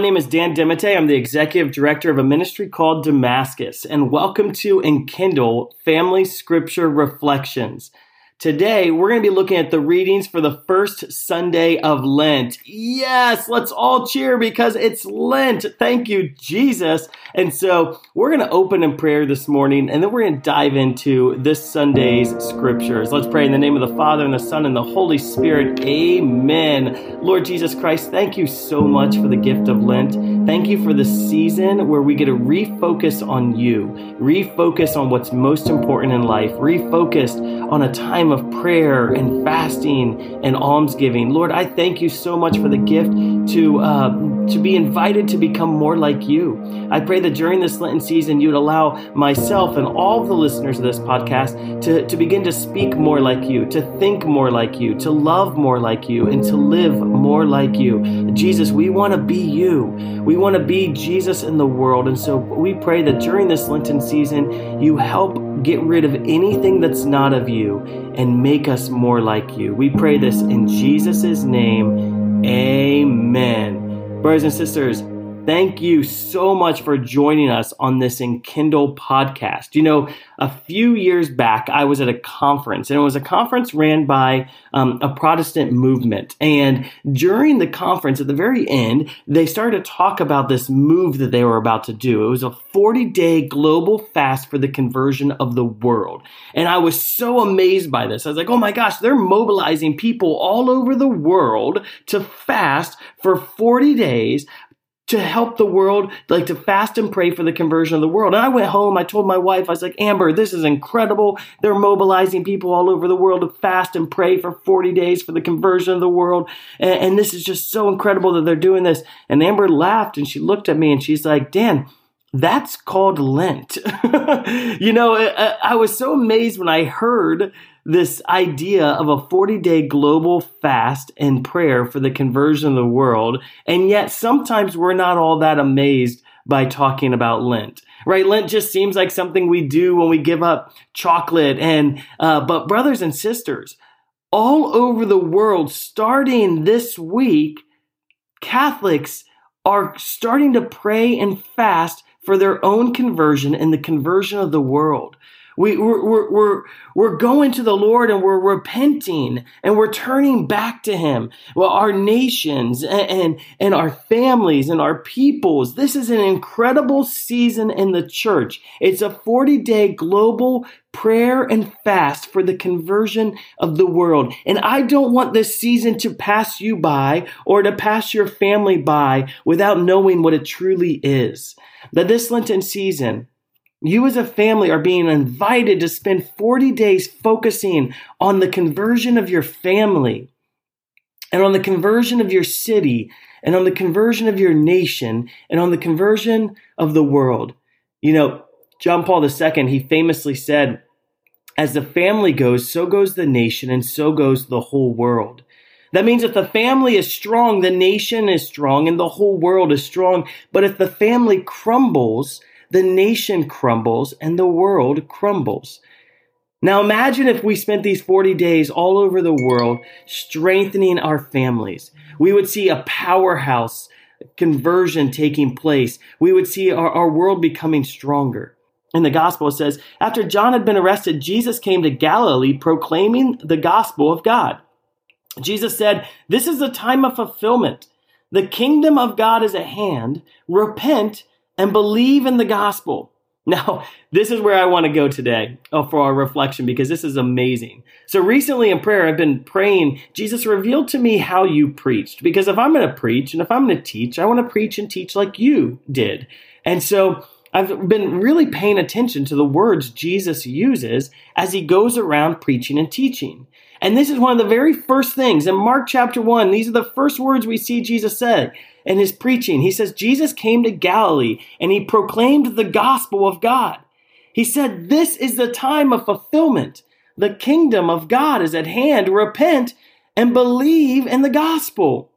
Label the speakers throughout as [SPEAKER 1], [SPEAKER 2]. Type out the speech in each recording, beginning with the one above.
[SPEAKER 1] name is Dan DeMatte. I'm the executive director of a ministry called Damascus, and welcome to Enkindle Family Scripture Reflections. Today, we're going to be looking at the readings for the first Sunday of Lent. Yes, let's all cheer because it's Lent. Thank you, Jesus. And so we're going to open in prayer this morning and then we're going to dive into this Sunday's scriptures. Let's pray in the name of the Father and the Son and the Holy Spirit. Amen. Lord Jesus Christ, thank you so much for the gift of Lent. Thank you for the season where we get to refocus on you, refocus on what's most important in life, refocus on a time time of prayer and fasting and almsgiving. Lord, I thank you so much for the gift to uh, to be invited to become more like you. I pray that during this Lenten season, you'd allow myself and all the listeners of this podcast to, to begin to speak more like you, to think more like you, to love more like you, and to live more like you. Jesus, we want to be you. We want to be Jesus in the world. And so we pray that during this Lenten season, you help get rid of anything that's not of you and make us more like you. We pray this in Jesus' name. Amen. Brothers and sisters, Thank you so much for joining us on this Enkindle podcast. You know, a few years back, I was at a conference, and it was a conference ran by um, a Protestant movement. And during the conference, at the very end, they started to talk about this move that they were about to do. It was a 40 day global fast for the conversion of the world. And I was so amazed by this. I was like, oh my gosh, they're mobilizing people all over the world to fast for 40 days to help the world, like to fast and pray for the conversion of the world. And I went home, I told my wife, I was like, Amber, this is incredible. They're mobilizing people all over the world to fast and pray for 40 days for the conversion of the world. And, and this is just so incredible that they're doing this. And Amber laughed and she looked at me and she's like, Dan, that's called Lent. you know, I, I was so amazed when I heard this idea of a 40 day global fast and prayer for the conversion of the world. And yet sometimes we're not all that amazed by talking about Lent, right? Lent just seems like something we do when we give up chocolate. And, uh, but brothers and sisters, all over the world, starting this week, Catholics are starting to pray and fast for their own conversion and the conversion of the world. We, we're, we're, we're, we're going to the Lord and we're repenting and we're turning back to Him. Well, our nations and, and, and our families and our peoples, this is an incredible season in the church. It's a 40 day global prayer and fast for the conversion of the world. And I don't want this season to pass you by or to pass your family by without knowing what it truly is. That this Lenten season, you as a family are being invited to spend 40 days focusing on the conversion of your family and on the conversion of your city and on the conversion of your nation and on the conversion of the world. You know, John Paul II, he famously said, as the family goes, so goes the nation and so goes the whole world. That means if the family is strong, the nation is strong and the whole world is strong. But if the family crumbles, the nation crumbles and the world crumbles. Now imagine if we spent these 40 days all over the world strengthening our families. We would see a powerhouse conversion taking place. We would see our, our world becoming stronger. In the gospel, says, after John had been arrested, Jesus came to Galilee proclaiming the gospel of God. Jesus said, This is the time of fulfillment. The kingdom of God is at hand. Repent and believe in the gospel. Now, this is where I want to go today uh, for our reflection because this is amazing. So, recently in prayer, I've been praying, Jesus, revealed to me how you preached. Because if I'm going to preach and if I'm going to teach, I want to preach and teach like you did. And so, I've been really paying attention to the words Jesus uses as he goes around preaching and teaching. And this is one of the very first things in Mark chapter 1. These are the first words we see Jesus say in his preaching. He says, Jesus came to Galilee and he proclaimed the gospel of God. He said, This is the time of fulfillment. The kingdom of God is at hand. Repent and believe in the gospel.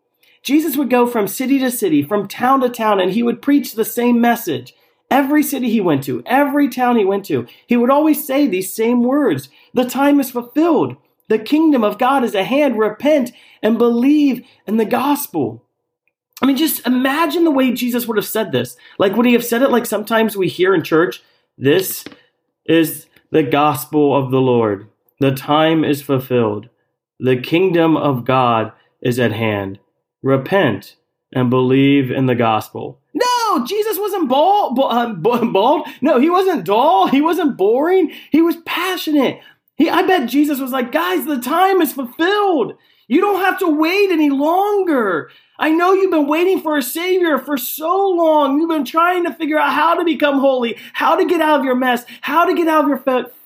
[SPEAKER 1] Jesus would go from city to city, from town to town, and he would preach the same message. Every city he went to, every town he went to, he would always say these same words The time is fulfilled. The kingdom of God is at hand. Repent and believe in the gospel. I mean, just imagine the way Jesus would have said this. Like, would he have said it like sometimes we hear in church? This is the gospel of the Lord. The time is fulfilled. The kingdom of God is at hand. Repent and believe in the gospel. No, Jesus wasn't bald, uh, bald. No, he wasn't dull. He wasn't boring. He was passionate. He, I bet Jesus was like, guys, the time is fulfilled. You don't have to wait any longer. I know you've been waiting for a savior for so long. You've been trying to figure out how to become holy, how to get out of your mess, how to get out of your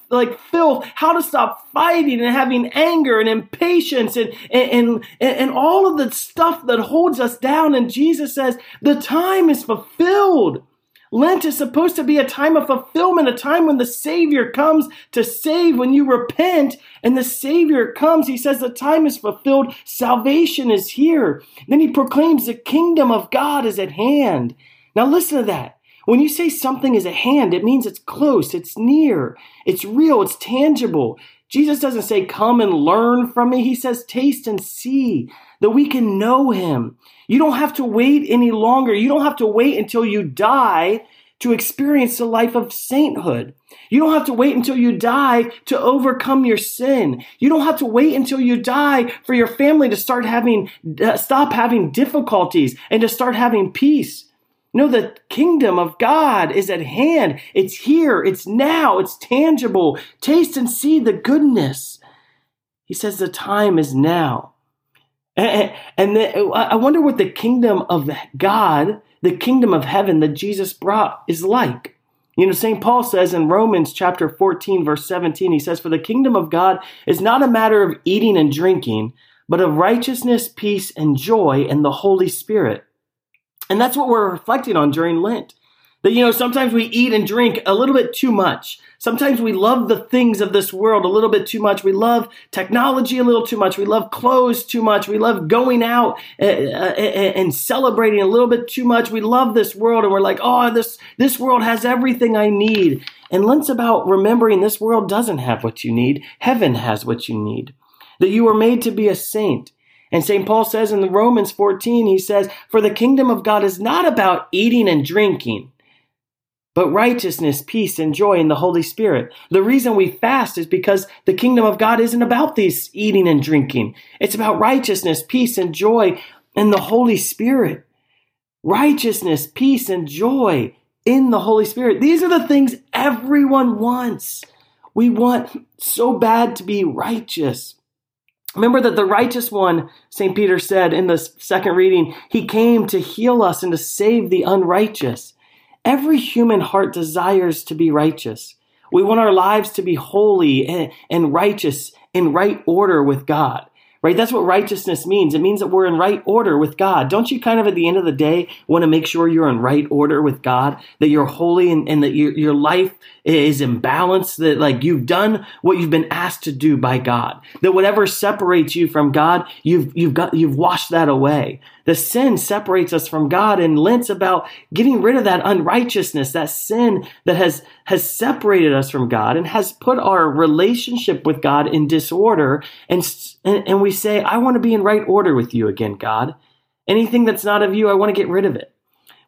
[SPEAKER 1] like filth, how to stop fighting and having anger and impatience and, and, and, and all of the stuff that holds us down. And Jesus says, the time is fulfilled. Lent is supposed to be a time of fulfillment, a time when the Savior comes to save, when you repent and the Savior comes. He says the time is fulfilled, salvation is here. Then he proclaims the kingdom of God is at hand. Now listen to that. When you say something is at hand, it means it's close, it's near, it's real, it's tangible. Jesus doesn't say, Come and learn from me. He says, Taste and see that we can know him. You don't have to wait any longer. You don't have to wait until you die to experience the life of sainthood. You don't have to wait until you die to overcome your sin. You don't have to wait until you die for your family to start having, uh, stop having difficulties and to start having peace. No, the kingdom of God is at hand. It's here. It's now. It's tangible. Taste and see the goodness. He says the time is now. And, and I wonder what the kingdom of God, the kingdom of heaven that Jesus brought is like. You know, St. Paul says in Romans chapter 14, verse 17, he says, For the kingdom of God is not a matter of eating and drinking, but of righteousness, peace, and joy in the Holy Spirit. And that's what we're reflecting on during Lent. That, you know, sometimes we eat and drink a little bit too much. Sometimes we love the things of this world a little bit too much. We love technology a little too much. We love clothes too much. We love going out uh, uh, uh, and celebrating a little bit too much. We love this world and we're like, oh, this, this world has everything I need. And Lent's about remembering this world doesn't have what you need. Heaven has what you need. That you were made to be a saint and St. Paul says in the Romans 14, he says, For the kingdom of God is not about eating and drinking, but righteousness, peace, and joy in the Holy Spirit. The reason we fast is because the kingdom of God isn't about these eating and drinking. It's about righteousness, peace, and joy in the Holy Spirit. Righteousness, peace, and joy in the Holy Spirit. These are the things everyone wants. We want so bad to be righteous. Remember that the righteous one, St. Peter said in the second reading, he came to heal us and to save the unrighteous. Every human heart desires to be righteous. We want our lives to be holy and righteous in right order with God right? That's what righteousness means. It means that we're in right order with God. Don't you kind of at the end of the day want to make sure you're in right order with God, that you're holy and, and that your, your life is in balance, that like you've done what you've been asked to do by God, that whatever separates you from God, you've, you've got, you've washed that away. The sin separates us from God and Lent's about getting rid of that unrighteousness, that sin that has, has separated us from God and has put our relationship with God in disorder. And, and, and we say, I want to be in right order with you again, God. Anything that's not of you, I want to get rid of it.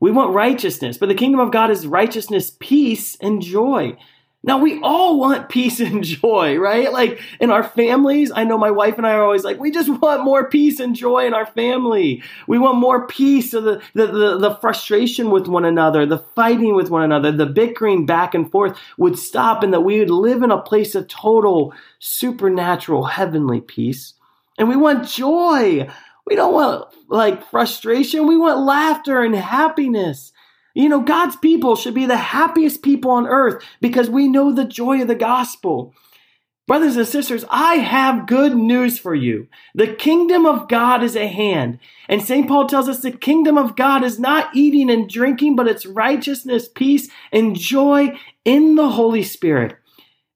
[SPEAKER 1] We want righteousness, but the kingdom of God is righteousness, peace, and joy. Now we all want peace and joy, right? Like in our families, I know my wife and I are always like, we just want more peace and joy in our family. We want more peace so the, the, the, the, frustration with one another, the fighting with one another, the bickering back and forth would stop and that we would live in a place of total supernatural heavenly peace. And we want joy. We don't want like frustration. We want laughter and happiness. You know, God's people should be the happiest people on earth because we know the joy of the gospel. Brothers and sisters, I have good news for you. The kingdom of God is at hand. And St. Paul tells us the kingdom of God is not eating and drinking, but it's righteousness, peace, and joy in the Holy Spirit.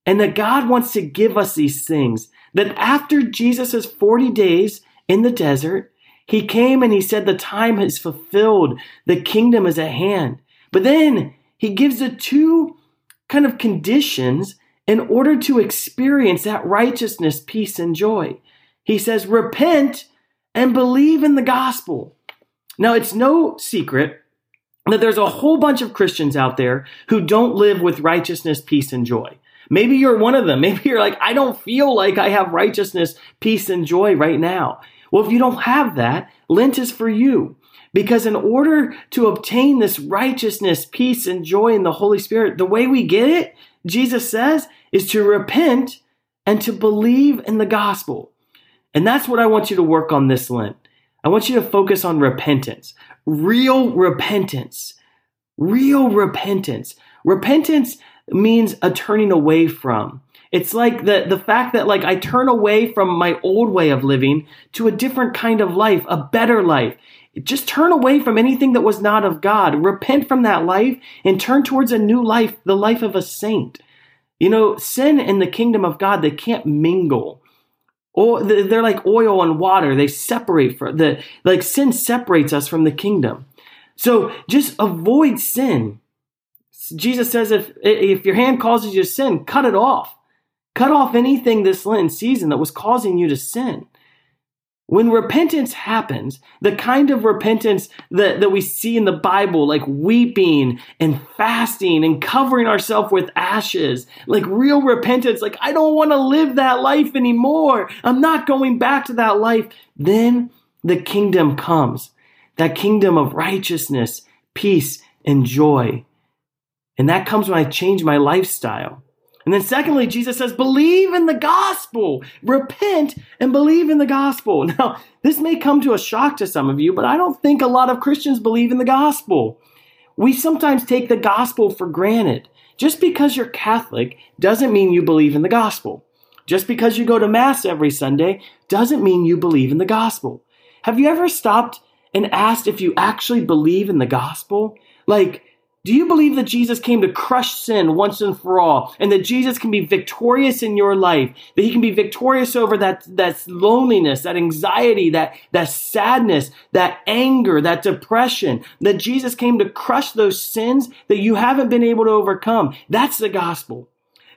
[SPEAKER 1] And that God wants to give us these things. That after Jesus' 40 days in the desert, he came and he said, The time is fulfilled, the kingdom is at hand. But then he gives the two kind of conditions in order to experience that righteousness, peace, and joy. He says, Repent and believe in the gospel. Now, it's no secret that there's a whole bunch of Christians out there who don't live with righteousness, peace, and joy. Maybe you're one of them. Maybe you're like, I don't feel like I have righteousness, peace, and joy right now. Well, if you don't have that, Lent is for you. Because in order to obtain this righteousness, peace, and joy in the Holy Spirit, the way we get it, Jesus says, is to repent and to believe in the gospel. And that's what I want you to work on this Lent. I want you to focus on repentance, real repentance, real repentance. Repentance means a turning away from. It's like the, the fact that like I turn away from my old way of living to a different kind of life, a better life. Just turn away from anything that was not of God. Repent from that life and turn towards a new life, the life of a saint. You know, sin and the kingdom of God, they can't mingle. Oh, or they're like oil and water. They separate from the like sin separates us from the kingdom. So just avoid sin. Jesus says if if your hand causes you sin, cut it off. Cut off anything this Lenten season that was causing you to sin. When repentance happens, the kind of repentance that, that we see in the Bible, like weeping and fasting and covering ourselves with ashes, like real repentance, like I don't want to live that life anymore. I'm not going back to that life. Then the kingdom comes, that kingdom of righteousness, peace, and joy. And that comes when I change my lifestyle. And then secondly, Jesus says, believe in the gospel, repent and believe in the gospel. Now, this may come to a shock to some of you, but I don't think a lot of Christians believe in the gospel. We sometimes take the gospel for granted. Just because you're Catholic doesn't mean you believe in the gospel. Just because you go to Mass every Sunday doesn't mean you believe in the gospel. Have you ever stopped and asked if you actually believe in the gospel? Like, do you believe that Jesus came to crush sin once and for all and that Jesus can be victorious in your life? That he can be victorious over that, that loneliness, that anxiety, that, that sadness, that anger, that depression, that Jesus came to crush those sins that you haven't been able to overcome. That's the gospel.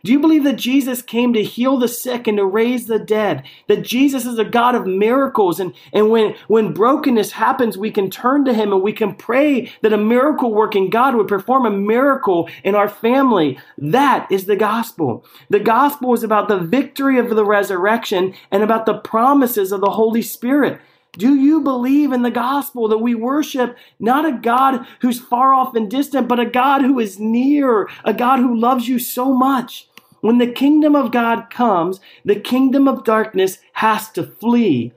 [SPEAKER 1] Do you believe that Jesus came to heal the sick and to raise the dead? That Jesus is a God of miracles and, and when, when brokenness happens, we can turn to him and we can pray that a miracle working God would perform a miracle in our family. That is the gospel. The gospel is about the victory of the resurrection and about the promises of the Holy Spirit. Do you believe in the gospel that we worship not a God who's far off and distant, but a God who is near, a God who loves you so much? When the kingdom of God comes, the kingdom of darkness has to flee.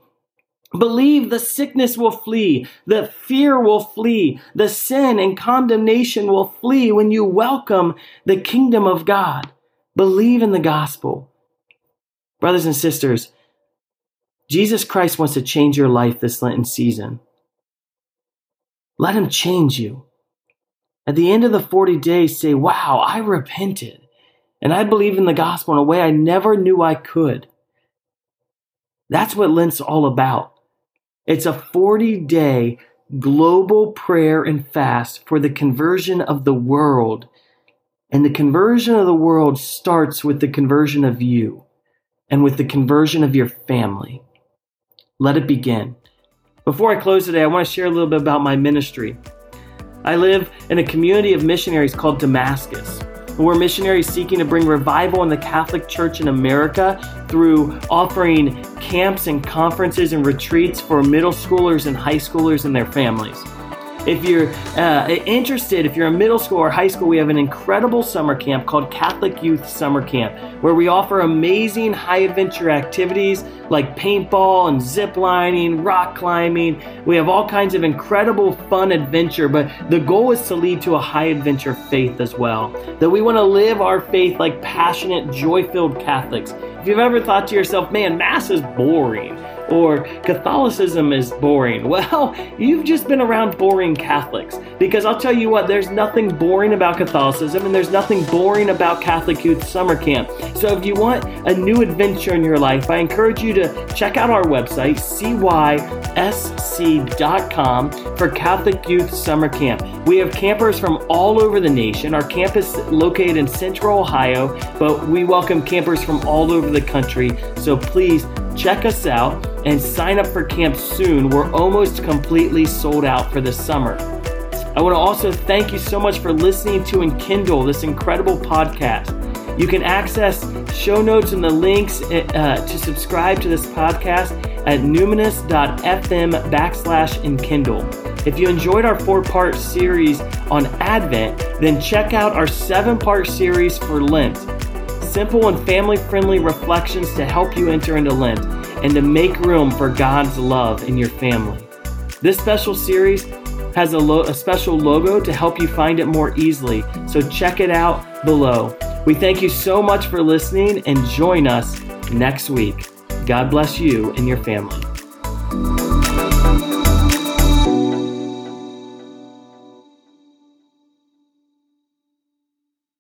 [SPEAKER 1] Believe the sickness will flee, the fear will flee, the sin and condemnation will flee when you welcome the kingdom of God. Believe in the gospel. Brothers and sisters, Jesus Christ wants to change your life this Lenten season. Let him change you. At the end of the 40 days, say, Wow, I repented. And I believe in the gospel in a way I never knew I could. That's what Lent's all about. It's a 40 day global prayer and fast for the conversion of the world. And the conversion of the world starts with the conversion of you and with the conversion of your family. Let it begin. Before I close today, I want to share a little bit about my ministry. I live in a community of missionaries called Damascus. We're missionaries seeking to bring revival in the Catholic Church in America through offering camps and conferences and retreats for middle schoolers and high schoolers and their families. If you're uh, interested, if you're a middle school or high school, we have an incredible summer camp called Catholic Youth Summer Camp, where we offer amazing high adventure activities like paintball and zip lining, rock climbing. We have all kinds of incredible fun adventure, but the goal is to lead to a high adventure faith as well. That we want to live our faith like passionate, joy filled Catholics. If you've ever thought to yourself, man, Mass is boring or Catholicism is boring. Well, you've just been around boring Catholics Because I'll tell you what, there's nothing boring about Catholicism and there's nothing boring about Catholic Youth Summer Camp. So if you want a new adventure in your life, I encourage you to check out our website, cysc.com, for Catholic Youth Summer Camp. We have campers from all over the nation. Our camp is located in central Ohio, but we welcome campers from all over the country. So please check us out and sign up for camp soon. We're almost completely sold out for the summer. I want to also thank you so much for listening to Enkindle, this incredible podcast. You can access show notes and the links uh, to subscribe to this podcast at numinous.fm backslash Enkindle. If you enjoyed our four part series on Advent, then check out our seven part series for Lent. Simple and family friendly reflections to help you enter into Lent and to make room for God's love in your family. This special series has a, lo- a special logo to help you find it more easily, so check it out below. We thank you so much for listening and join us next week. God bless you and your family.